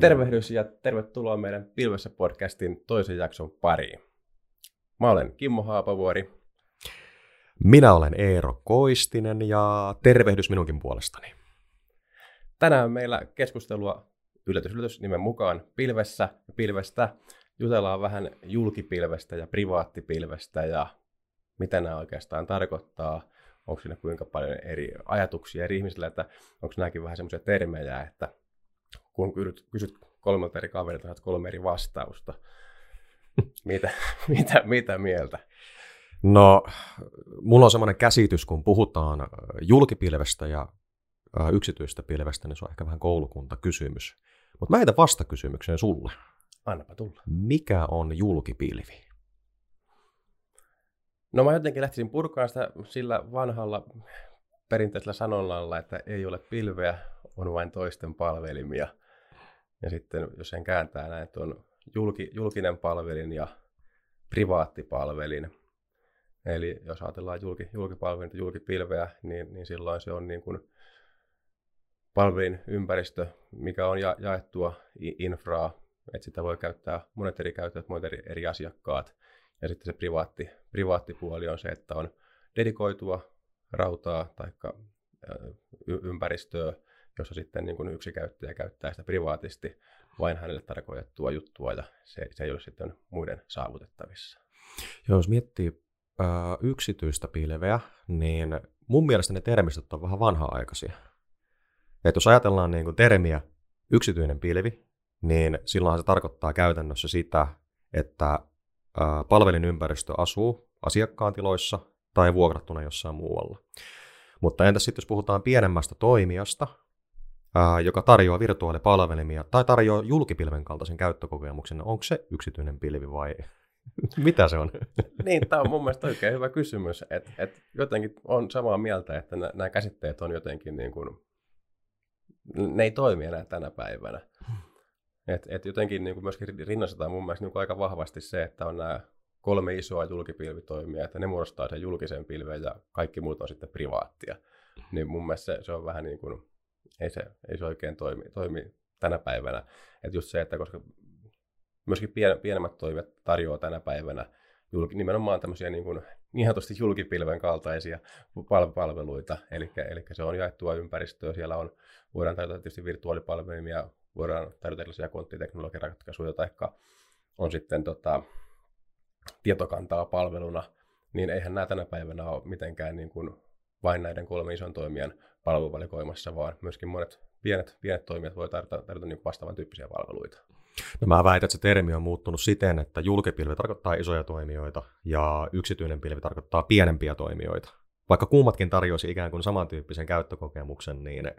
Tervehdys ja tervetuloa meidän Pilvessä podcastin toisen jakson pariin. Mä olen Kimmo Haapavuori. Minä olen Eero Koistinen ja tervehdys minunkin puolestani. Tänään meillä keskustelua yllätys, yllätys nimen mukaan pilvessä ja pilvestä. Jutellaan vähän julkipilvestä ja privaattipilvestä ja mitä nämä oikeastaan tarkoittaa. Onko siinä kuinka paljon eri ajatuksia eri ihmisillä, että onko nämäkin vähän semmoisia termejä, että kun kysyt kolmelta eri kaverilta, saat kolme eri vastausta. mitä, mitä, mitä mieltä? No, mulla on semmoinen käsitys, kun puhutaan julkipilvestä ja yksityistä pilvestä, niin se on ehkä vähän koulukuntakysymys. Mutta mä heitän vastakysymykseen sulle. Annapa tulla. Mikä on julkipilvi? No mä jotenkin lähtisin purkaan sitä sillä vanhalla perinteisellä sanonnalla, että ei ole pilveä, on vain toisten palvelimia. Ja sitten jos sen kääntää näin, että on julki, julkinen palvelin ja privaattipalvelin. Eli jos ajatellaan julki, julkipalvelin ja julkipilveä, niin, niin silloin se on niin kuin palvelin ympäristö, mikä on ja, jaettua infraa, että sitä voi käyttää monet eri käyttäjät, monet eri, eri asiakkaat. Ja sitten se privaatti, privaattipuoli on se, että on dedikoitua rautaa tai ympäristöä, jossa sitten niin kuin yksi käyttäjä käyttää sitä privaatisti vain hänelle tarkoitettua juttua ja se, se ei ole sitten muiden saavutettavissa. Joo, jos miettii ö, yksityistä pilveä, niin mun mielestä ne termistöt on vähän vanha-aikaisia. Et jos ajatellaan niin kuin termiä yksityinen pilvi, niin silloin se tarkoittaa käytännössä sitä, että palvelinympäristö asuu asiakkaan tiloissa tai vuokrattuna jossain muualla. Mutta entäs sitten, jos puhutaan pienemmästä toimijasta, joka tarjoaa virtuaalipalvelimia tai tarjoaa julkipilven kaltaisen käyttökokemuksen, niin onko se yksityinen pilvi vai mitä se on? niin, tämä on mun mielestä oikein hyvä kysymys. Et, et jotenkin on samaa mieltä, että nämä käsitteet on jotenkin niin kuin, ne ei toimi enää tänä päivänä. Et, et jotenkin niin kuin myöskin rinnastetaan mun mielestä niin kuin aika vahvasti se, että on nämä kolme isoa julkipilvitoimia, että ne muodostaa sen julkisen pilven ja kaikki muut on sitten privaattia. Niin mun mielestä se, se on vähän niin kuin, ei se, ei se oikein toimi, toimi tänä päivänä. Että just se, että koska myöskin pien, pienemmät toimijat tarjoaa tänä päivänä julki, nimenomaan tämmöisiä niin, kuin, niin sanotusti julkipilven kaltaisia palveluita, eli, eli se on jaettua ympäristöä, siellä on, voidaan tarjota tietysti virtuaalipalvelimia, voidaan tarjota erilaisia konttiteknologiaratkaisuja, tai on sitten tota, tietokantaa palveluna, niin eihän nämä tänä päivänä ole mitenkään niin kuin vain näiden kolmen ison toimijan palveluvalikoimassa, vaan myöskin monet pienet, pienet toimijat voi tarjota, tarjota niin vastaavan tyyppisiä palveluita. No mä väitän, että se termi on muuttunut siten, että julkipilvi tarkoittaa isoja toimijoita ja yksityinen pilvi tarkoittaa pienempiä toimijoita. Vaikka kummatkin tarjoaisi ikään kuin samantyyppisen käyttökokemuksen, niin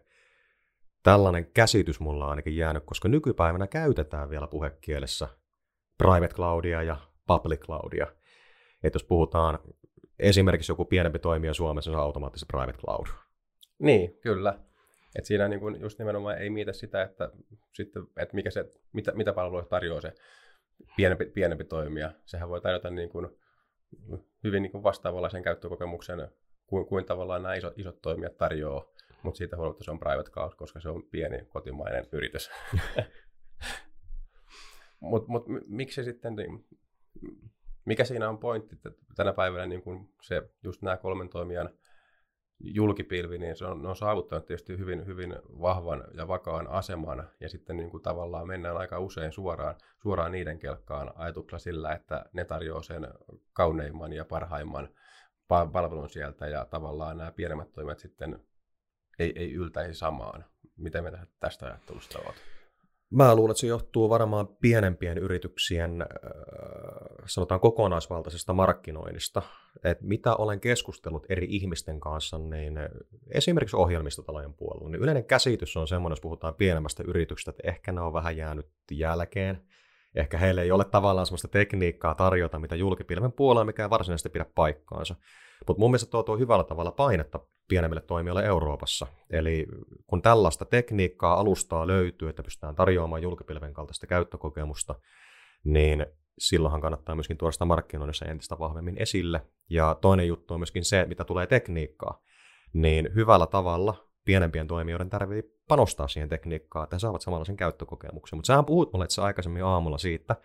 tällainen käsitys mulla on ainakin jäänyt, koska nykypäivänä käytetään vielä puhekielessä private cloudia ja public cloudia. Että jos puhutaan esimerkiksi joku pienempi toimija Suomessa, se on automaattisesti private cloud. Niin, kyllä. Et siinä niin kun just nimenomaan ei miitä sitä, että, sitten, että mikä se, mitä, mitä palveluja tarjoaa se pienempi, pienempi toimija. Sehän voi tarjota niin kun hyvin niin kun vastaavanlaisen käyttökokemuksen kuin, kuin tavallaan nämä isot, isot toimijat tarjoaa, mutta siitä huolimatta se on private cloud, koska se on pieni kotimainen yritys. Mutta mut, miksi sitten, niin, mikä siinä on pointti, että tänä päivänä niin kun se, just nämä kolmen toimijan julkipilvi, niin se on, ne on saavuttanut tietysti hyvin, hyvin vahvan ja vakaan aseman, ja sitten niin kuin tavallaan mennään aika usein suoraan, suoraan niiden kelkkaan ajatuksella sillä, että ne tarjoaa sen kauneimman ja parhaimman palvelun sieltä, ja tavallaan nämä pienemmät toimijat sitten ei, ei yltäisi samaan. Miten me tästä ajattelusta olet? Mä luulen, että se johtuu varmaan pienempien yrityksien, äh, sanotaan kokonaisvaltaisesta markkinoinnista. Et mitä olen keskustellut eri ihmisten kanssa, niin esimerkiksi ohjelmistotalojen puolella, niin yleinen käsitys on semmoinen, jos puhutaan pienemmästä yrityksestä, että ehkä ne on vähän jäänyt jälkeen. Ehkä heille ei ole tavallaan sellaista tekniikkaa tarjota, mitä julkipilven puolella, mikä ei varsinaisesti pidä paikkaansa. Mutta mun mielestä tuo tuo hyvällä tavalla painetta pienemmille toimijoille Euroopassa. Eli kun tällaista tekniikkaa, alustaa löytyy, että pystytään tarjoamaan julkipilven kaltaista käyttökokemusta, niin silloinhan kannattaa myöskin tuoda sitä markkinoinnissa entistä vahvemmin esille. Ja toinen juttu on myöskin se, mitä tulee tekniikkaa, niin hyvällä tavalla pienempien toimijoiden tarvii panostaa siihen tekniikkaan, että he saavat samanlaisen käyttökokemuksen. Mutta sähän puhut mulle aikaisemmin aamulla siitä,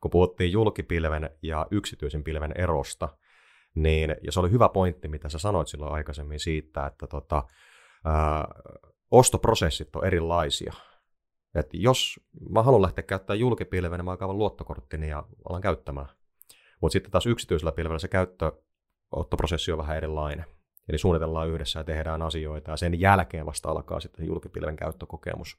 kun puhuttiin julkipilven ja yksityisen pilven erosta, niin, ja se oli hyvä pointti, mitä sä sanoit silloin aikaisemmin siitä, että tota, ää, ostoprosessit on erilaisia. Et jos mä haluan lähteä käyttämään julkipilven, niin mä kaavan luottokorttini ja alan käyttämään. Mutta sitten taas yksityisellä pilvellä se käyttöottoprosessi on vähän erilainen. Eli suunnitellaan yhdessä ja tehdään asioita ja sen jälkeen vasta alkaa sitten julkipilven käyttökokemus.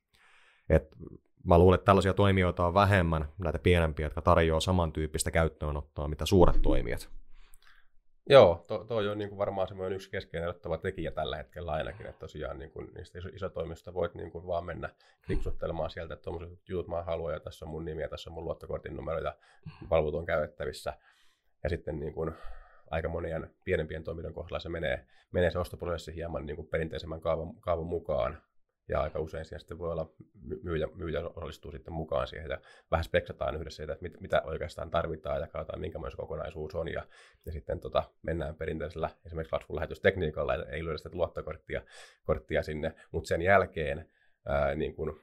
Et mä luulen, että tällaisia toimijoita on vähemmän, näitä pienempiä, jotka tarjoaa samantyyppistä käyttöönottoa, mitä suuret toimijat. Joo, to, on niin kuin varmaan semmoinen yksi keskeinen ottava tekijä tällä hetkellä ainakin, että tosiaan niin kuin niistä iso, isotoimista voit niin kuin vaan mennä kliksuttelemaan sieltä, että tuommoiset jutut mä haluan ja tässä on mun nimi ja tässä on mun luottokortin numero ja palvelut on käytettävissä. Ja sitten niin kuin aika monien pienempien toimijoiden kohdalla se menee, menee se ostoprosessi hieman niin kuin perinteisemmän kaavan, kaavan mukaan. Ja aika usein siihen sitten voi olla myyjä, myyjä osallistuu sitten mukaan siihen ja vähän speksataan yhdessä siitä, että mit, mitä oikeastaan tarvitaan ja katsotaan minkä se kokonaisuus on. Ja, ja sitten tota, mennään perinteisellä esimerkiksi lasvun lähetystekniikalla, ei löydä sitä luottokorttia korttia sinne, mutta sen jälkeen ää, niin kuin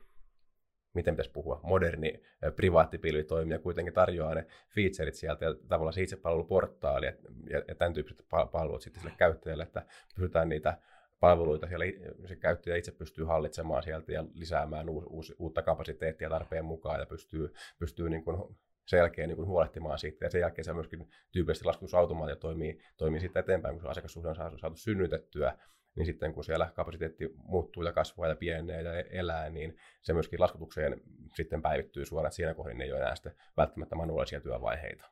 miten pitäisi puhua, moderni privaattipilvitoimija kuitenkin tarjoaa ne featureit sieltä ja tavallaan se itsepalveluportaali ja, ja, ja tämän tyyppiset palvelut sitten sille käyttäjälle, että pystytään niitä palveluita siellä se käyttäjä itse pystyy hallitsemaan sieltä ja lisäämään uus, uus, uutta kapasiteettia tarpeen mukaan ja pystyy, pystyy niin kuin sen jälkeen niin kuin huolehtimaan siitä. Ja sen jälkeen se myöskin tyypillisesti laskutusautomaatio toimii, toimii sitten eteenpäin, kun se asiakassuhde on saatu, saatu synnytettyä niin sitten kun siellä kapasiteetti muuttuu ja kasvaa ja pienee ja elää, niin se myöskin laskutukseen sitten päivittyy suoraan, että siinä kohdin ei ole enää sitten välttämättä manuaalisia työvaiheita.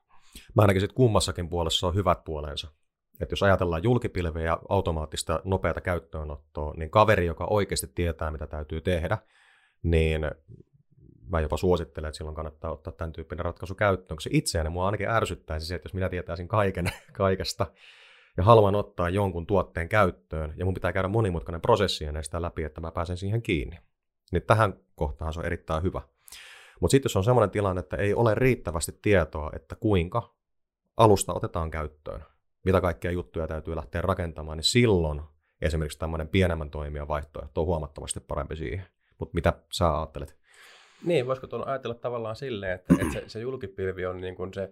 Mä ainakin sitten kummassakin puolessa on hyvät puolensa. Että jos ajatellaan julkipilveä ja automaattista nopeata käyttöönottoa, niin kaveri, joka oikeasti tietää, mitä täytyy tehdä, niin mä jopa suosittelen, että silloin kannattaa ottaa tämän tyyppinen ratkaisu käyttöön, koska itseäni mua ainakin ärsyttäisi se, että jos minä tietäisin kaiken kaikesta, ja haluan ottaa jonkun tuotteen käyttöön, ja mun pitää käydä monimutkainen prosessi ennen sitä läpi, että mä pääsen siihen kiinni. Niin tähän kohtaan se on erittäin hyvä. Mutta sitten jos on sellainen tilanne, että ei ole riittävästi tietoa, että kuinka alusta otetaan käyttöön, mitä kaikkia juttuja täytyy lähteä rakentamaan, niin silloin esimerkiksi tämmöinen pienemmän toimijan vaihtoehto on huomattavasti parempi siihen. Mutta mitä sä ajattelet? Niin, voisiko tuon ajatella tavallaan silleen, että, että se, se julkipilvi on niin kuin se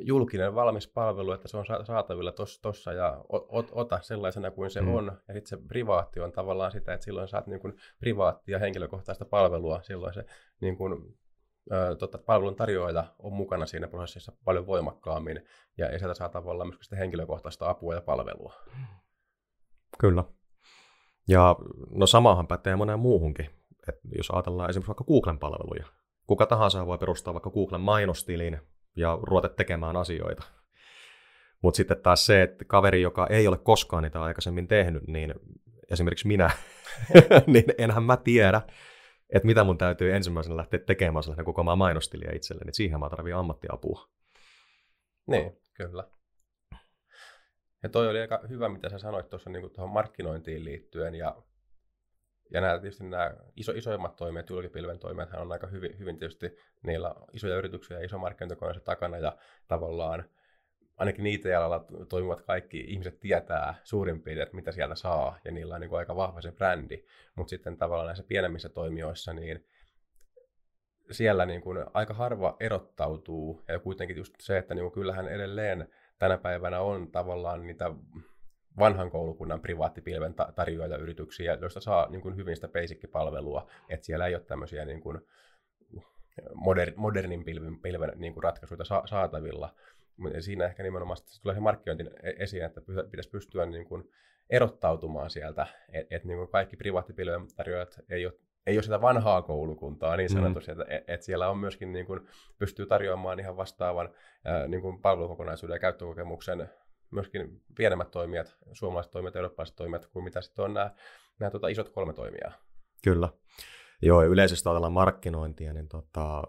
julkinen valmis palvelu, että se on saatavilla tuossa ja ot, ota sellaisena kuin se mm. on. Ja sitten se privaatti on tavallaan sitä, että silloin saat niin kuin privaattia henkilökohtaista palvelua. Silloin se niin kuin, tota, palvelun tarjoaja on mukana siinä prosessissa paljon voimakkaammin ja, ja sieltä saa tavallaan myös sitä henkilökohtaista apua ja palvelua. Kyllä. Ja no samahan pätee moneen muuhunkin. Et jos ajatellaan esimerkiksi vaikka Googlen palveluja. Kuka tahansa voi perustaa vaikka Googlen mainostilin, ja ruveta tekemään asioita. Mutta sitten taas se, että kaveri, joka ei ole koskaan niitä aikaisemmin tehnyt, niin esimerkiksi minä, niin enhän mä tiedä, että mitä mun täytyy ensimmäisenä lähteä tekemään sellainen koko maan mainostiliä itselleni. Siihen mä tarvitsen ammattiapua. Niin, kyllä. Ja toi oli aika hyvä, mitä sä sanoit tuossa niin tuohon markkinointiin liittyen. Ja ja nämä, tietysti nämä iso, isoimmat toimijat, julkipilven toimijat, on aika hyvin, hyvin tietysti, niillä isoja yrityksiä ja iso markkinointikone takana ja tavallaan ainakin niitä alalla toimivat kaikki ihmiset tietää suurin piirtein, että mitä sieltä saa, ja niillä on niin kuin aika vahva se brändi. Mutta sitten tavallaan näissä pienemmissä toimijoissa, niin siellä niin kuin aika harva erottautuu, ja kuitenkin just se, että niin kuin kyllähän edelleen tänä päivänä on tavallaan niitä vanhan koulukunnan privaattipilven tarjoajayrityksiä, joista saa niin kuin hyvin sitä basic-palvelua, että siellä ei ole tämmöisiä niin kuin moder, modernin pilven, pilven niin kuin ratkaisuja sa- saatavilla. Siinä ehkä nimenomaan se tulee se markkinointi e-, esiin, että pitäisi pystyä niin kuin erottautumaan sieltä, että et niin kuin kaikki privaattipilven tarjoajat ei ole ei ole sitä vanhaa koulukuntaa niin sanotusti, mm. että et siellä on myöskin niin kuin, pystyy tarjoamaan ihan vastaavan ää, niin kuin palvelukokonaisuuden ja käyttökokemuksen myöskin pienemmät toimijat, suomalaiset toimijat, eurooppalaiset toimijat, kuin mitä sitten on nämä, nämä tota, isot kolme toimijaa. Kyllä. Joo, yleisesti ajatellaan markkinointia, niin tota,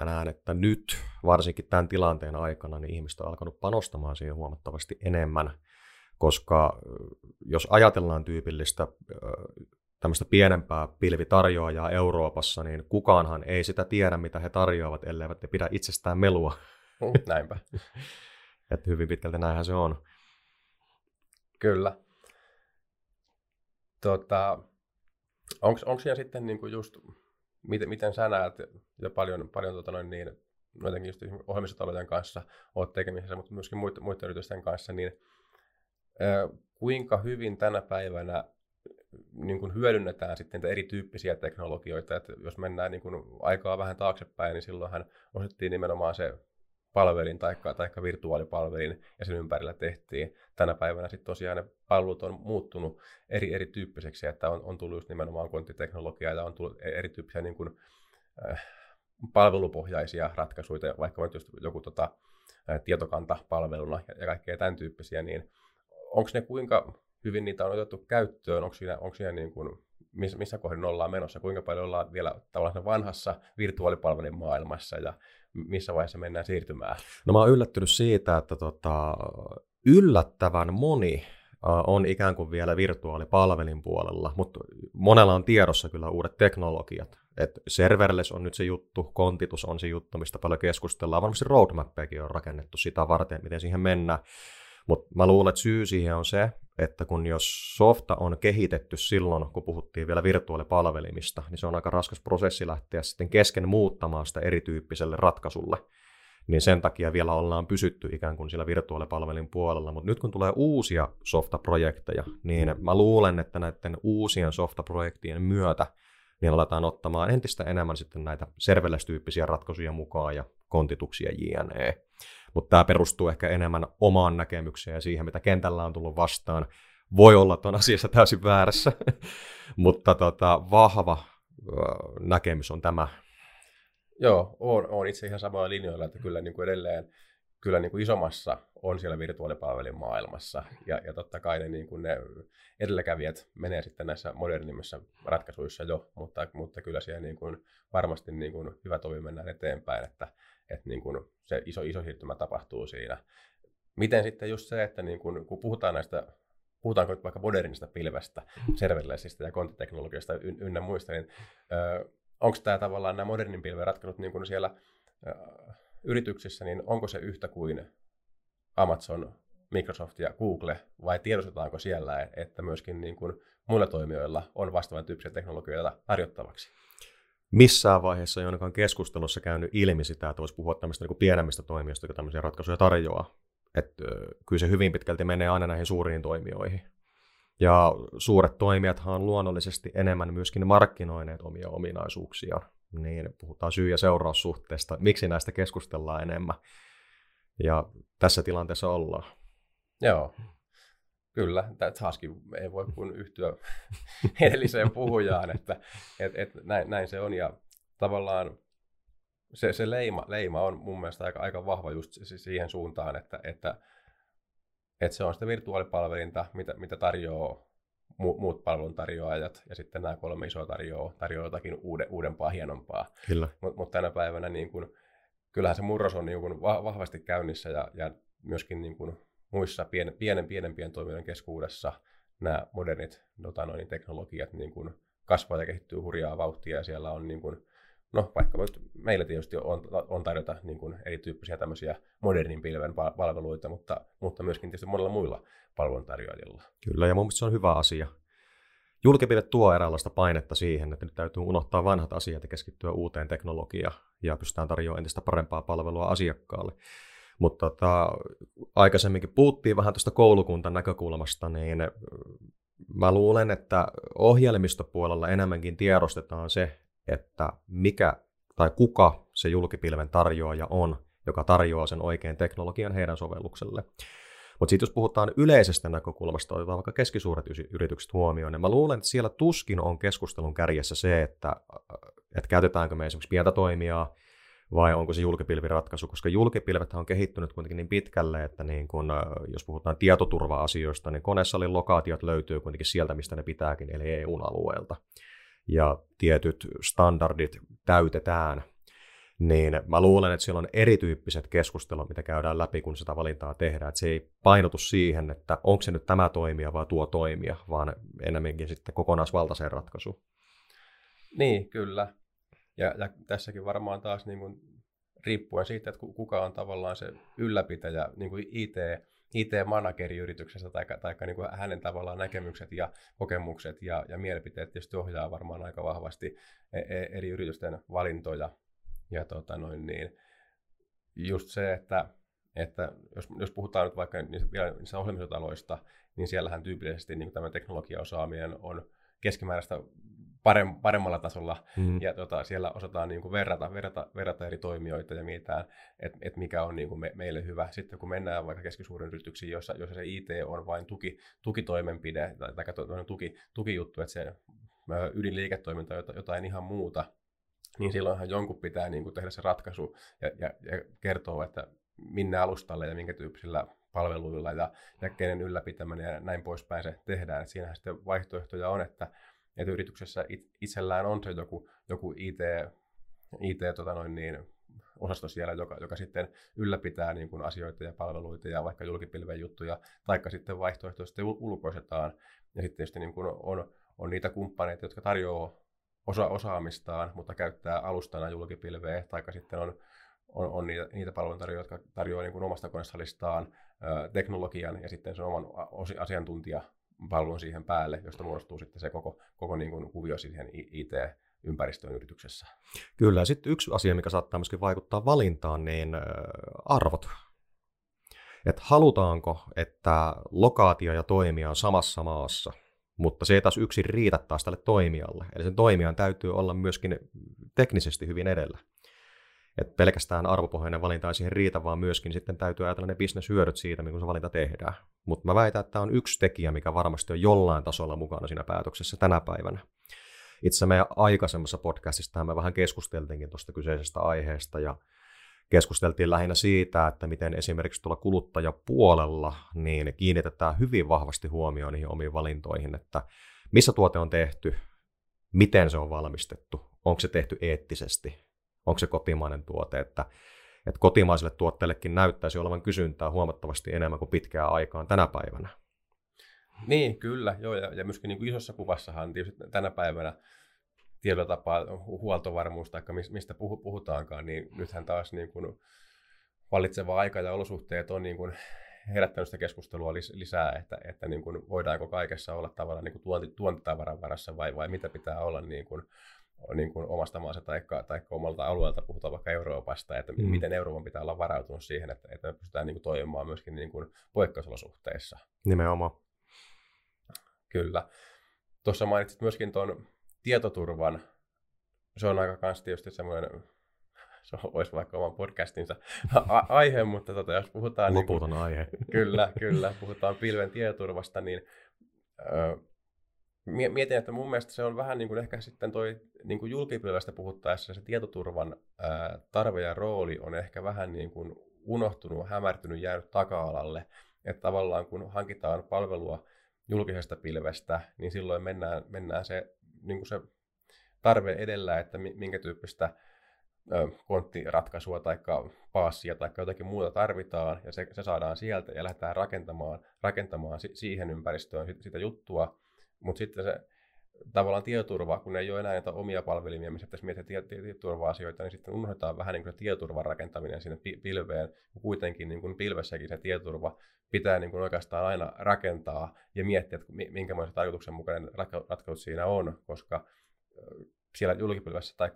mä näen, että nyt, varsinkin tämän tilanteen aikana, niin ihmiset on alkanut panostamaan siihen huomattavasti enemmän, koska jos ajatellaan tyypillistä tämmöistä pienempää pilvitarjoajaa Euroopassa, niin kukaanhan ei sitä tiedä, mitä he tarjoavat, elleivät ne pidä itsestään melua. Näinpä. Että hyvin pitkälti näinhän se on. Kyllä. Tota, Onko siellä sitten niin kuin just, miten, miten sä näet, ja paljon, paljon tota noin niin, jotenkin just ohjelmistotalouden kanssa olet tekemisissä, mutta myöskin muiden, muiden yritysten kanssa, niin äh, kuinka hyvin tänä päivänä niin kuin hyödynnetään sitten niitä erityyppisiä teknologioita. Että jos mennään niin kuin aikaa vähän taaksepäin, niin silloinhan ostettiin nimenomaan se palvelin tai taikka virtuaalipalvelin ja sen ympärillä tehtiin. Tänä päivänä sitten tosiaan ne palvelut on muuttunut eri erityyppiseksi, että on, on tullut just nimenomaan konttiteknologiaa ja on tullut e-, erityyppisiä niin kuin, äh, palvelupohjaisia ratkaisuja, vaikka on just joku tota, äh, tietokantapalveluna ja, ja kaikkea tämän tyyppisiä, niin onko ne kuinka hyvin niitä on otettu käyttöön, onko siinä, onko siinä niin kuin, missä, missä kohdin ollaan menossa, kuinka paljon ollaan vielä tavallaan vanhassa virtuaalipalvelin maailmassa ja missä vaiheessa mennään siirtymään? No mä oon yllättynyt siitä, että tota, yllättävän moni on ikään kuin vielä virtuaalipalvelin puolella, mutta monella on tiedossa kyllä uudet teknologiat. Et serverless on nyt se juttu, kontitus on se juttu, mistä paljon keskustellaan. Varmasti roadmappejakin on rakennettu sitä varten, miten siihen mennään. Mutta mä luulen, että syy siihen on se, että kun jos softa on kehitetty silloin, kun puhuttiin vielä virtuaalipalvelimista, niin se on aika raskas prosessi lähteä sitten kesken muuttamaan sitä erityyppiselle ratkaisulle. Niin sen takia vielä ollaan pysytty ikään kuin sillä virtuaalipalvelin puolella. Mutta nyt kun tulee uusia softaprojekteja, niin mä luulen, että näiden uusien softaprojektien myötä niin aletaan ottamaan entistä enemmän sitten näitä serverless-tyyppisiä ratkaisuja mukaan ja kontituksia jne mutta tämä perustuu ehkä enemmän omaan näkemykseen ja siihen, mitä kentällä on tullut vastaan. Voi olla tuon asiassa täysin väärässä, mutta tota, vahva näkemys on tämä. Joo, on, on itse ihan samoilla linjoilla, että kyllä niin kuin edelleen kyllä niin kuin isommassa on siellä virtuaalipalvelin maailmassa. Ja, ja totta kai ne, niin kuin ne edelläkävijät menee sitten näissä modernimmissa ratkaisuissa jo, mutta, mutta kyllä siellä niin kuin varmasti niin kuin hyvä tovi mennään eteenpäin, että, että niin kuin se iso, iso siirtymä tapahtuu siinä. Miten sitten just se, että niin kuin, kun puhutaan näistä puhutaanko nyt vaikka modernista pilvestä, serverlessistä ja konttiteknologiasta ynnä muista, niin onko tämä tavallaan nämä modernin pilven ratkaisut niin kuin siellä ö, yrityksissä, niin onko se yhtä kuin Amazon, Microsoft ja Google, vai tiedostetaanko siellä, että myöskin niin kuin muilla toimijoilla on vastaavan tyyppisiä teknologioita tarjottavaksi? Missään vaiheessa ei ainakaan keskustelussa käynyt ilmi sitä, että voisi puhua tämmöistä niin pienemmistä toimijoista, jotka tämmöisiä ratkaisuja tarjoaa. Että kyllä se hyvin pitkälti menee aina näihin suuriin toimijoihin. Ja suuret toimijathan on luonnollisesti enemmän myöskin markkinoineet omia ominaisuuksia. Niin puhutaan syy- ja seuraussuhteesta, miksi näistä keskustellaan enemmän. Ja tässä tilanteessa ollaan. Joo. Kyllä, taaskin ei voi kuin yhtyä edelliseen puhujaan, että et, et, näin, näin se on. Ja tavallaan se, se leima, leima on mun mielestä aika, aika vahva just siihen suuntaan, että, että, että se on sitä virtuaalipalvelinta, mitä, mitä tarjoaa muut palveluntarjoajat, ja sitten nämä kolme isoa tarjoaa, tarjoaa jotakin uude, uudempaa, hienompaa. Kyllä. Mutta mut tänä päivänä niin kun, kyllähän se murros on niin kun vahvasti käynnissä, ja, ja myöskin niin kun muissa pienen, pienen pienempien toimijoiden keskuudessa nämä modernit noin, teknologiat niin kuin kasvaa ja kehittyy hurjaa vauhtia ja siellä on niin kuin, no vaikka meillä tietysti on, on tarjota niin kuin erityyppisiä tämmöisiä modernin pilven palveluita, mutta, mutta myöskin tietysti monella muilla palveluntarjoajilla. Kyllä, ja mun mielestä se on hyvä asia. Julkipilvet tuo eräänlaista painetta siihen, että nyt täytyy unohtaa vanhat asiat ja keskittyä uuteen teknologiaan ja pystytään tarjoamaan entistä parempaa palvelua asiakkaalle. Mutta tota, aikaisemminkin puhuttiin vähän tuosta koulukuntan näkökulmasta, niin mä luulen, että ohjelmistopuolella enemmänkin tiedostetaan se, että mikä tai kuka se julkipilven tarjoaja on, joka tarjoaa sen oikein teknologian heidän sovellukselle. Mutta sitten jos puhutaan yleisestä näkökulmasta, otetaan vaikka keskisuuret yritykset huomioon, niin mä luulen, että siellä tuskin on keskustelun kärjessä se, että, että käytetäänkö me esimerkiksi pientä toimijaa, vai onko se julkipilviratkaisu, koska julkipilvet on kehittynyt kuitenkin niin pitkälle, että niin kun, jos puhutaan tietoturva-asioista, niin konesalin lokaatiot löytyy kuitenkin sieltä, mistä ne pitääkin, eli EU-alueelta. Ja tietyt standardit täytetään, niin mä luulen, että siellä on erityyppiset keskustelut, mitä käydään läpi, kun sitä valintaa tehdään. Että se ei painotu siihen, että onko se nyt tämä toimija vai tuo toimija, vaan enemmänkin sitten kokonaisvaltaiseen ratkaisuun. Niin, kyllä. Ja, ja tässäkin varmaan taas niin kuin, riippuen siitä, että kuka on tavallaan se ylläpitäjä, niin kuin IT, IT-manageri yrityksessä tai, tai niin kuin hänen tavallaan näkemykset ja kokemukset ja, ja mielipiteet tietysti ohjaa varmaan aika vahvasti e, e, eri yritysten valintoja. Ja tota noin, niin, just se, että, että jos, jos puhutaan nyt vaikka niistä, niistä ohjelmistotaloista, niin siellähän tyypillisesti niin tämä teknologiaosaaminen on keskimääräistä paremmalla tasolla, mm. ja tota, siellä osataan niin kuin verrata, verrata, verrata eri toimijoita ja mietitään, että et mikä on niin kuin me, meille hyvä. Sitten kun mennään vaikka keskisuurin yrityksiin, jossa, jossa se IT on vain tuki, tukitoimenpide tai, tai tuki, tukijuttu, että se ydinliiketoiminta on jotain ihan muuta, niin silloinhan jonkun pitää niin kuin tehdä se ratkaisu ja, ja, ja kertoa, että minne alustalle ja minkä tyyppisillä palveluilla ja, ja kenen ylläpitäminen ja näin poispäin se tehdään. Et siinähän sitten vaihtoehtoja on, että, että yrityksessä itsellään on se joku, joku IT, IT tota noin niin, osasto siellä, joka, joka sitten ylläpitää niin kuin asioita ja palveluita ja vaikka julkipilven juttuja, taikka sitten vaihtoehtoisesti ulkoisetaan. Ja sitten tietysti niin kuin on, on niitä kumppaneita, jotka tarjoaa osa osaamistaan, mutta käyttää alustana julkipilveä, tai sitten on, on, on niitä, niitä palveluntarjoajia, jotka tarjoaa niin kuin omasta konesalistaan teknologian ja sitten sen oman asiantuntijapalvelun siihen päälle, josta muodostuu sitten se koko, koko niin kuin kuvio siihen IT-ympäristöön yrityksessä. Kyllä, ja sitten yksi asia, mikä saattaa myöskin vaikuttaa valintaan, niin arvot. Että halutaanko, että lokaatio ja toimija on samassa maassa – mutta se ei taas yksin riitä taas tälle toimijalle. Eli sen toimijan täytyy olla myöskin teknisesti hyvin edellä. Et pelkästään arvopohjainen valinta ei siihen riitä, vaan myöskin sitten täytyy ajatella ne bisneshyödyt siitä, kun se valinta tehdään. Mutta mä väitän, että tämä on yksi tekijä, mikä varmasti on jollain tasolla mukana siinä päätöksessä tänä päivänä. Itse meidän aikaisemmassa podcastissa me vähän keskusteltiinkin tuosta kyseisestä aiheesta, ja keskusteltiin lähinnä siitä, että miten esimerkiksi tuolla kuluttajapuolella niin kiinnitetään hyvin vahvasti huomioon niihin omiin valintoihin, että missä tuote on tehty, miten se on valmistettu, onko se tehty eettisesti, onko se kotimainen tuote, että, että kotimaisille tuotteillekin näyttäisi olevan kysyntää huomattavasti enemmän kuin pitkään aikaan tänä päivänä. Niin, kyllä, joo, ja, ja myöskin niin kuin isossa kuvassahan tietysti tänä päivänä tietyllä tapaa huoltovarmuus tai mistä puhutaankaan, niin nythän taas niin kuin vallitseva aika ja olosuhteet on niin kuin herättänyt sitä keskustelua lisää, että, että niin kuin voidaanko kaikessa olla tavallaan niin kuin tuonti, tuontitavaran varassa vai, vai mitä pitää olla niin kuin, niin kuin omasta maasta tai, tai omalta alueelta, puhutaan vaikka Euroopasta, että mm. miten Euroopan pitää olla varautunut siihen, että, että me pystytään niin kuin toimimaan myöskin niin kuin poikkeusolosuhteissa. Nimenomaan. Kyllä. Tuossa mainitsit myöskin tuon tietoturvan, se on aika kans tietysti semmoinen, se olisi vaikka oman podcastinsa a- aihe, mutta tota, jos puhutaan... Loputon niin aihe. Kyllä, kyllä. Puhutaan pilven tietoturvasta, niin ö, mietin, että mun mielestä se on vähän niin kuin ehkä sitten toi niin kuin julkipilvestä puhuttaessa se tietoturvan ö, tarve ja rooli on ehkä vähän niin kuin unohtunut, hämärtynyt, jäänyt taka-alalle. Että tavallaan kun hankitaan palvelua julkisesta pilvestä, niin silloin mennään, mennään se niin kuin se tarve edellä, että minkä tyyppistä konttiratkaisua tai paassia tai jotakin muuta tarvitaan, ja se, se saadaan sieltä ja lähdetään rakentamaan, rakentamaan siihen ympäristöön sitä juttua, mutta sitten se tavallaan tietoturva, kun ei ole enää näitä omia palvelimia, missä pitäisi miettiä tietoturva-asioita, niin sitten unohdetaan vähän niin kuin se tietoturvan rakentaminen sinne pilveen. Kuitenkin niin kuin pilvessäkin se tietoturva pitää niin kuin oikeastaan aina rakentaa ja miettiä, että minkälainen tarkoituksenmukainen ratkaisu siinä on, koska siellä julkipilvessä tai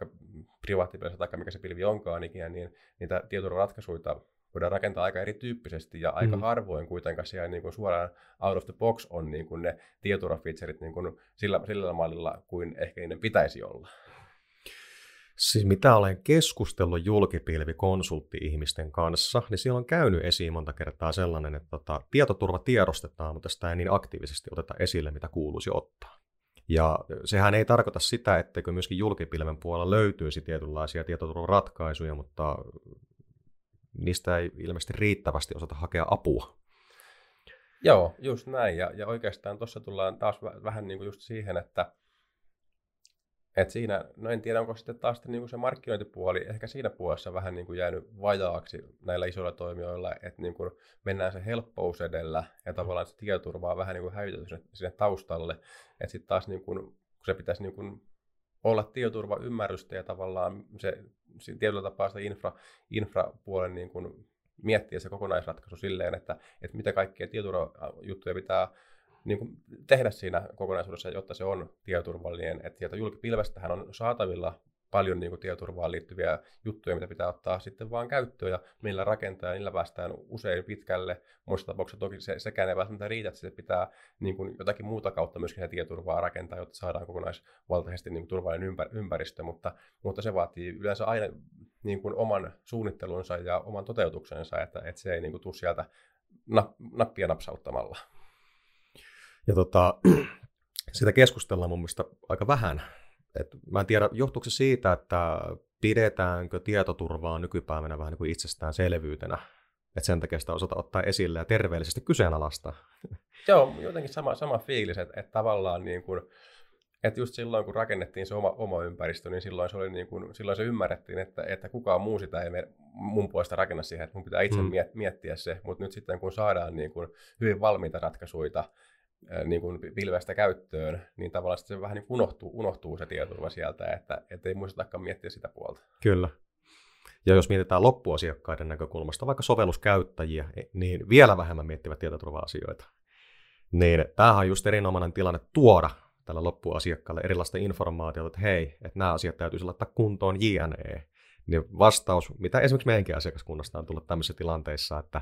privaattipilvessä tai mikä se pilvi onkaan ikinä, niin niitä tietoturvaratkaisuja voidaan rakentaa aika erityyppisesti ja aika mm. harvoin kuitenkaan siellä niin kuin suoraan out of the box on niin kuin ne tietoturvafeaturet niin kuin sillä, sillä mallilla kuin ehkä niiden pitäisi olla. Siis mitä olen keskustellut julkipilvikonsultti-ihmisten kanssa, niin siellä on käynyt esiin monta kertaa sellainen, että tota, tietoturva tiedostetaan, mutta sitä ei niin aktiivisesti oteta esille, mitä kuuluisi ottaa. Ja sehän ei tarkoita sitä, etteikö myöskin julkipilven puolella löytyisi tietynlaisia tietoturvaratkaisuja, mutta niistä ei ilmeisesti riittävästi osata hakea apua. Joo, just näin. Ja, ja oikeastaan tuossa tullaan taas vähän niin kuin just siihen, että et siinä, no en tiedä, onko sitten taas niin kuin se markkinointipuoli ehkä siinä puolessa vähän niin kuin jäänyt vajaaksi näillä isoilla toimijoilla, että niin kuin mennään se helppous edellä ja tavallaan se tietoturva on vähän niin kuin hävitetty sinne, sinne taustalle. Että sitten taas niin kuin, kun se pitäisi niin kuin olla tietoturva ymmärrystä ja tavallaan se, se tietyllä tapaa sitä infra, infrapuolen niin kuin miettiä se kokonaisratkaisu silleen, että, että mitä kaikkia tietoturvajuttuja pitää niin kuin tehdä siinä kokonaisuudessa, jotta se on tietoturvallinen. Että sieltä julkipilvestähän on saatavilla paljon niin kuin tietoturvaan liittyviä juttuja, mitä pitää ottaa sitten vaan käyttöön ja millä rakentaa ja niillä päästään usein pitkälle. Muissa tapauksissa toki se, sekään ei välttämättä riitä, että se pitää niin kuin jotakin muuta kautta myöskin se tietoturvaa rakentaa, jotta saadaan kokonaisvaltaisesti niin kuin turvallinen ympär, ympäristö, mutta, mutta se vaatii yleensä aina niin kuin oman suunnittelunsa ja oman toteutuksensa, että, että se ei niin kuin tule sieltä nappia napsauttamalla. Ja tota, sitä keskustellaan mun mielestä aika vähän et mä en tiedä, johtuuko se siitä, että pidetäänkö tietoturvaa nykypäivänä vähän niin kuin itsestäänselvyytenä, että sen takia sitä osata ottaa esille ja terveellisesti kyseenalaista. Joo, jotenkin sama, sama fiilis, että, että tavallaan niin kuin, että just silloin, kun rakennettiin se oma, oma ympäristö, niin silloin se, oli niin kuin, silloin se ymmärrettiin, että, että kukaan muu sitä ei me, mun puolesta rakenna siihen, että mun pitää itse mm. miettiä se. Mutta nyt sitten, kun saadaan niin kuin hyvin valmiita ratkaisuja, niin kuin pilvestä käyttöön, niin tavallaan se vähän niin unohtuu, unohtuu se tietoturva sieltä, että, ei muistetakaan miettiä sitä puolta. Kyllä. Ja jos mietitään loppuasiakkaiden näkökulmasta, vaikka sovelluskäyttäjiä, e, niin vielä vähemmän miettivät tietoturva-asioita. Niin tämähän on just erinomainen tilanne tuoda tällä loppuasiakkaalle erilaista informaatiota, että hei, että nämä asiat täytyisi laittaa kuntoon JNE. Niin vastaus, mitä esimerkiksi meidänkin asiakaskunnasta on tullut tämmöisissä tilanteissa, että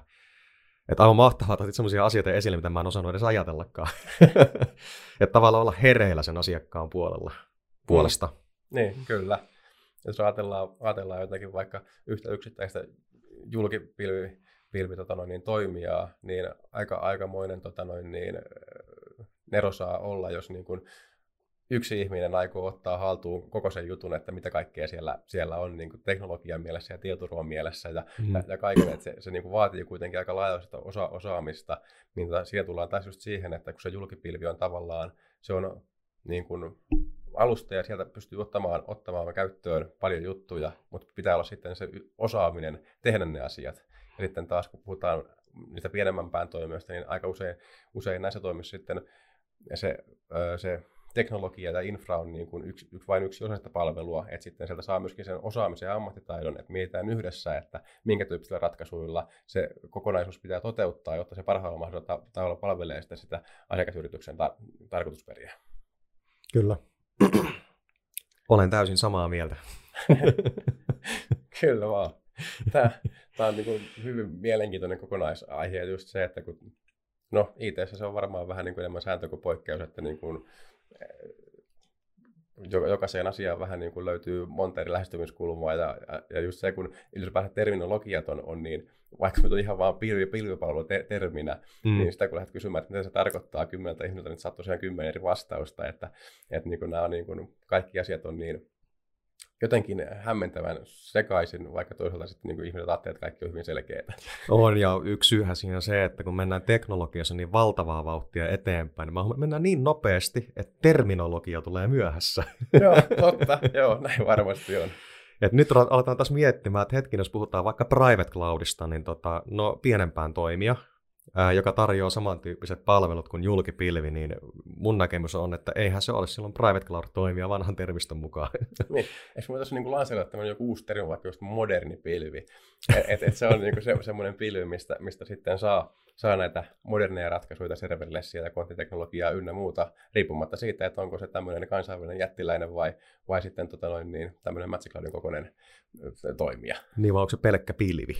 että aivan mahtavaa, että sellaisia asioita esille, mitä mä en osannut edes ajatellakaan. että tavallaan olla hereillä sen asiakkaan puolella, puolesta. Mm. Niin, kyllä. Jos ajatellaan, ajatellaan jotakin vaikka yhtä yksittäistä julkipilvi, pilvi, tota noin, niin toimijaa, niin aika aikamoinen tota noin, niin, nero saa olla, jos niin kuin yksi ihminen aikoo ottaa haltuun koko sen jutun, että mitä kaikkea siellä, siellä on niin kuin teknologian mielessä ja tietoturvan mielessä ja, mm. ja, ja kaiken, että se, se niin kuin vaatii kuitenkin aika laajoista osa, osaamista, niin tota, siihen tullaan taas just siihen, että kun se julkipilvi on tavallaan, se on niin kuin alusta ja sieltä pystyy ottamaan, ottamaan käyttöön paljon juttuja, mutta pitää olla sitten se osaaminen tehdä ne asiat. Ja sitten taas kun puhutaan niistä pienemmän pään toimijoista, niin aika usein, usein näissä toimissa sitten se, se teknologia ja infra on niin kuin yksi, yksi, vain yksi osa sitä palvelua, että sitten sieltä saa myöskin sen osaamisen ja ammattitaidon, että mietitään yhdessä, että minkä tyyppisillä ratkaisuilla se kokonaisuus pitää toteuttaa, jotta se parhaalla mahdollisella tavalla palvelee sitä, sitä asiakasyrityksen tar- tarkoitusperiä. Kyllä. Olen täysin samaa mieltä. Kyllä vaan. Tämä, tämä on niin kuin hyvin mielenkiintoinen kokonaisaihe, just se, että kun No it se on varmaan vähän niin kuin enemmän sääntö kuin poikkeus, että niin kuin jokaiseen asiaan vähän niin kuin löytyy monta eri lähestymiskulmaa ja, ja just se, kun ylipäänsä terminologiat on, on niin, vaikka me ihan vaan pilvi, pilvipalvelu te, terminä, mm. niin sitä kun lähdet kysymään, että mitä se tarkoittaa kymmeneltä ihmiseltä, niin saat tosiaan kymmenen eri vastausta, että, että niin kuin nämä on niin kuin, kaikki asiat on niin jotenkin hämmentävän sekaisin, vaikka toisaalta sitten niin ihmiset ajattelevat, että kaikki on hyvin selkeää. On, ja yksi syyhän siinä on se, että kun mennään teknologiassa niin valtavaa vauhtia eteenpäin, niin mennään niin nopeasti, että terminologia tulee myöhässä. joo, totta, joo, näin varmasti on. Et nyt aletaan taas miettimään, että hetki, jos puhutaan vaikka private cloudista, niin tota, no pienempään toimia, ää, joka tarjoaa samantyyppiset palvelut kuin julkipilvi, niin mun näkemys on, että eihän se ole silloin private cloud toimia vanhan termistön mukaan. Niin. Eikö me tässä niin lanseerata tämmöinen joku uusi termi, vaikka just moderni pilvi? Et, et, et se on niin se, semmoinen pilvi, mistä, mistä sitten saa, saa näitä moderneja ratkaisuja, serverlessiä ja konttiteknologiaa ynnä muuta, riippumatta siitä, että onko se tämmöinen kansainvälinen jättiläinen vai, vai sitten tota noin, niin, tämmöinen Magic Cloudin kokoinen toimija. Niin, vai onko se pelkkä pilvi?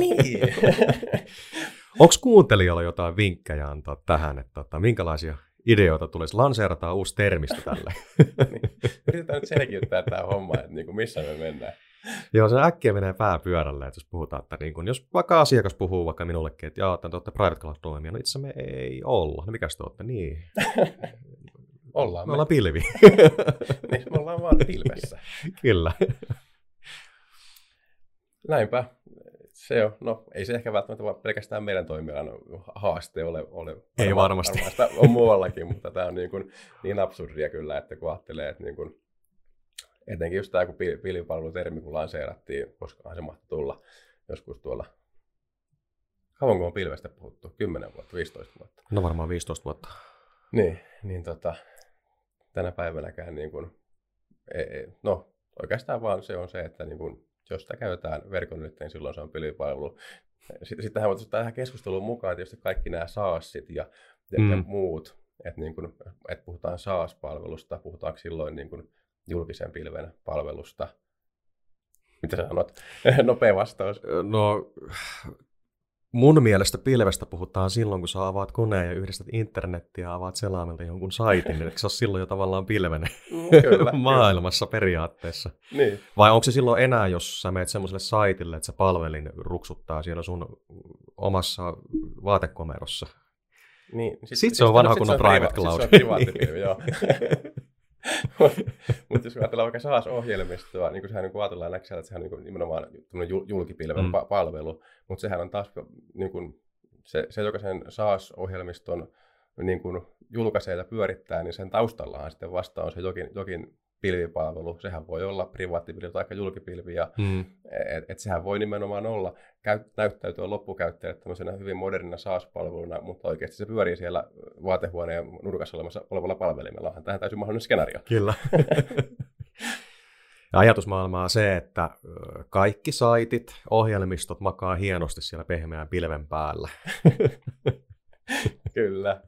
niin. Onko kuuntelijalla jotain vinkkejä antaa tähän, että tota, minkälaisia ideoita tulisi? Lanseerataan uusi termistö tälle. niin. Yritetään nyt selkiyttää tämä homma, että niin kuin missä me mennään. Joo, se äkkiä menee pää pyörälle, että jos puhutaan, että niin kun, jos vaikka asiakas puhuu vaikka minullekin, että jaa, että te olette private cloud toimia, no itse me ei olla. No mikä te olette? Niin. ollaan me. me. ollaan pilvi. niin, me ollaan vaan pilvessä. Kyllä. Näinpä se on, no ei se ehkä välttämättä vaan pelkästään meidän toimialan haaste ole. ole ei varmasti. varmasti. on muuallakin, mutta tämä on niin, kuin, niin absurdia kyllä, että kun ajattelee, että niin kuin, etenkin just tämä, kun pilvipalvelutermi kun lanseerattiin, koska se mahtoi tulla joskus tuolla, kauanko on pilvestä puhuttu? 10 vuotta, 15 vuotta? No varmaan 15 vuotta. Niin, niin tota, tänä päivänäkään niin kuin, ei, ei, no oikeastaan vaan se on se, että niin kuin, jos sitä käytetään verkon nyt, niin silloin se on pilvipalvelu. Sittenhän voitaisiin tähän keskusteluun mukaan tietysti kaikki nämä SaaSit ja, ja mm. muut, että niin kun, et puhutaan SaaS-palvelusta, puhutaanko silloin niin kun julkisen pilven palvelusta. Mitä sä sanot? Nopea vastaus. No, mun mielestä pilvestä puhutaan silloin, kun sä avaat koneen ja yhdistät internettiä ja avaat selaimelta jonkun saitin, niin se on silloin jo tavallaan pilven mm, kyllä, maailmassa kyllä. periaatteessa. Niin. Vai onko se silloin enää, jos sä menet semmoiselle saitille, että se palvelin ruksuttaa siellä sun omassa vaatekomerossa? Niin, sit, Sitten se on vanha kunnon private cloud. Sit se on private joo. Mutta jos ajatellaan vaikka SaaS-ohjelmistoa, niin kuin sehän niin ajatellaan näkee että sehän on niin nimenomaan julkipilven mm. palvelu, mutta sehän on taas niin kuin, se, se, joka sen SaaS-ohjelmiston niin kuin julkaisee ja pyörittää, niin sen taustallahan sitten vasta on se jokin, jokin pilvipalvelu. Sehän voi olla privaattipilvi tai julkipilvi. Ja, mm. et, et sehän voi nimenomaan olla, käy, näyttäytyä loppukäyttäjälle tämmöisenä hyvin modernina SaaS-palveluna, mutta oikeasti se pyörii siellä vaatehuoneen nurkassa olemassa, olevalla palvelimella. Onhan tähän täysin mahdollinen skenaario. Kyllä. Ja ajatusmaailma on se, että kaikki saitit, ohjelmistot makaa hienosti siellä pehmeän pilven päällä. Kyllä.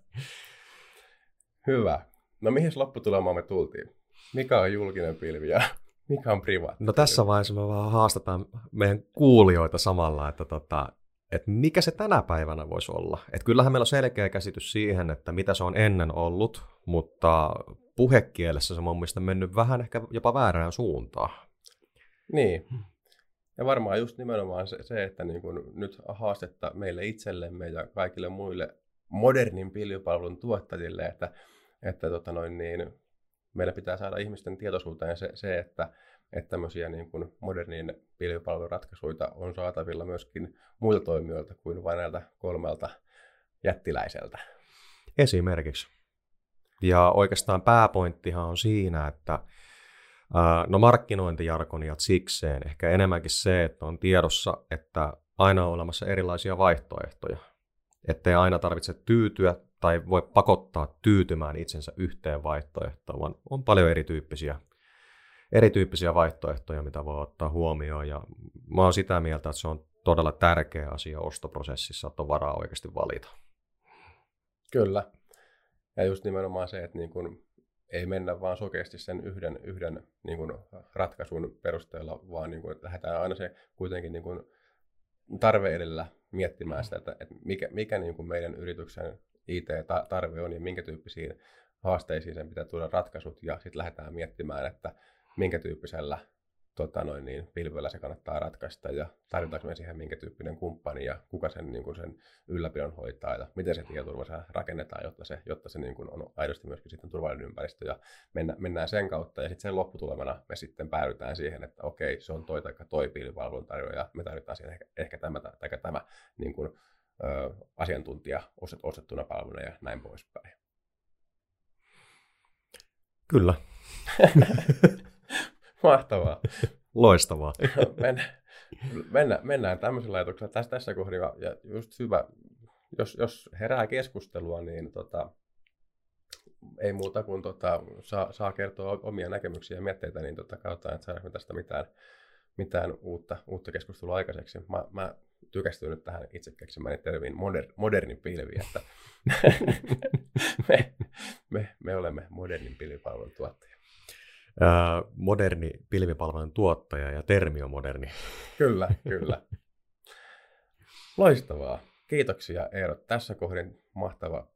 Hyvä. No mihin lopputulemaan me tultiin? Mikä on julkinen pilvi ja mikä on privaatti? No tässä vaiheessa me vaan haastetaan meidän kuulijoita samalla, että tota, että mikä se tänä päivänä voisi olla. Et kyllähän meillä on selkeä käsitys siihen, että mitä se on ennen ollut, mutta puhekielessä se on mun mielestä mennyt vähän ehkä jopa väärään suuntaan. Niin. Ja varmaan just nimenomaan se, se että niin kun nyt haastetta meille itsellemme ja kaikille muille modernin pilvipalvelun tuottajille, että, että tota noin niin, meillä pitää saada ihmisten tietoisuuteen se, se että, että tämmöisiä niin kuin modernin pilvipalveluratkaisuja on saatavilla myöskin muilta toimijoilta kuin vain näiltä kolmelta jättiläiseltä. Esimerkiksi. Ja oikeastaan pääpointtihan on siinä, että no markkinointijarkoniat sikseen, ehkä enemmänkin se, että on tiedossa, että aina on olemassa erilaisia vaihtoehtoja. Ettei aina tarvitse tyytyä tai voi pakottaa tyytymään itsensä yhteen vaihtoehtoon, vaan on paljon erityyppisiä, erityyppisiä vaihtoehtoja, mitä voi ottaa huomioon. Ja mä oon sitä mieltä, että se on todella tärkeä asia ostoprosessissa, että on varaa oikeasti valita. Kyllä. Ja just nimenomaan se, että niin kun ei mennä vaan sokeasti sen yhden, yhden niin kun ratkaisun perusteella, vaan niin kun lähdetään aina se kuitenkin niin kun tarve edellä miettimään sitä, että, että mikä, mikä niin kuin meidän yrityksen IT-tarve on ja minkä tyyppisiin haasteisiin sen pitää tuoda ratkaisut ja sitten lähdetään miettimään, että minkä tyyppisellä tota noin, niin, pilvellä se kannattaa ratkaista ja tarvitaanko me siihen minkä tyyppinen kumppani ja kuka sen, niin kuin sen ylläpidon hoitaa ja miten se tietoturva rakennetaan, jotta se, jotta se niin kuin on aidosti myöskin sitten turvallinen ympäristö ja mennä, mennään sen kautta. Ja sitten sen lopputulemana me sitten päädytään siihen, että okei, se on toi tai toi pilvipalvelun tarjoaja, me tarvitaan siihen ehkä, ehkä tämä tai tämä niin kuin, ö, asiantuntija ostettuna palveluna ja näin poispäin. Kyllä. Mahtavaa. Loistavaa. mennään, mennään, mennään tämmöisellä ajatuksella tässä, tässä kohdassa. Ja just hyvä, jos, jos herää keskustelua, niin tota, ei muuta kuin tota, saa, saa kertoa omia näkemyksiä ja mietteitä, niin tota, katsotaan, että saadaanko tästä mitään, mitään uutta, uutta keskustelua aikaiseksi. Mä, mä tykästyin nyt tähän itse keksimäni termiin moder, modernin pilvi, että me, me, me olemme modernin pilvipalvelun tuottaja moderni pilvipalvelun tuottaja ja termi on moderni. Kyllä, kyllä. Loistavaa. Kiitoksia Eero. Tässä kohdin mahtava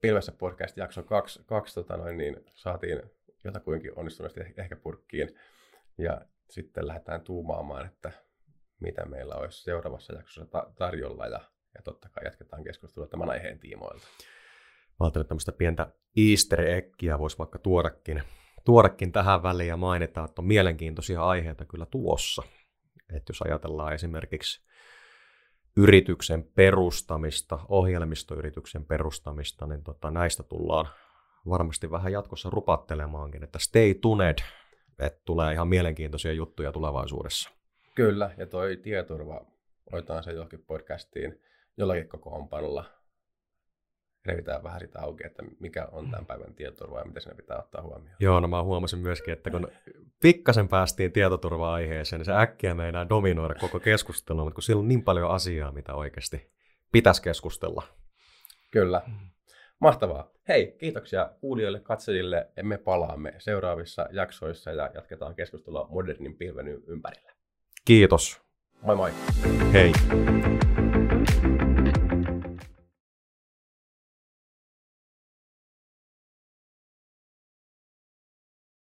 Pilvessä podcast jakso 2, kaksi, tota noin, niin saatiin jotakuinkin onnistuneesti ehkä purkkiin. Ja sitten lähdetään tuumaamaan, että mitä meillä olisi seuraavassa jaksossa ta- tarjolla ja, ja totta kai jatketaan keskustelua tämän aiheen tiimoilta. Mä ajattelin, että tämmöistä pientä easter eggia voisi vaikka tuodakin tuodakin tähän väliin ja mainita, että on mielenkiintoisia aiheita kyllä tuossa. Että jos ajatellaan esimerkiksi yrityksen perustamista, ohjelmistoyrityksen perustamista, niin tota, näistä tullaan varmasti vähän jatkossa rupattelemaankin, että stay tuned, että tulee ihan mielenkiintoisia juttuja tulevaisuudessa. Kyllä, ja toi tieturva, otetaan se johonkin podcastiin jollakin kokoonpanolla revitään vähän sitä auki, että mikä on tämän päivän tietoturva ja miten sinne pitää ottaa huomioon. Joo, no mä huomasin myöskin, että kun pikkasen päästiin tietoturva-aiheeseen, niin se äkkiä meinaa dominoida koko keskustelua, mutta kun siellä on niin paljon asiaa, mitä oikeasti pitäisi keskustella. Kyllä. Mahtavaa. Hei, kiitoksia kuulijoille, katsojille. Me palaamme seuraavissa jaksoissa ja jatketaan keskustelua modernin pilven ympärillä. Kiitos. Moi moi. Hei.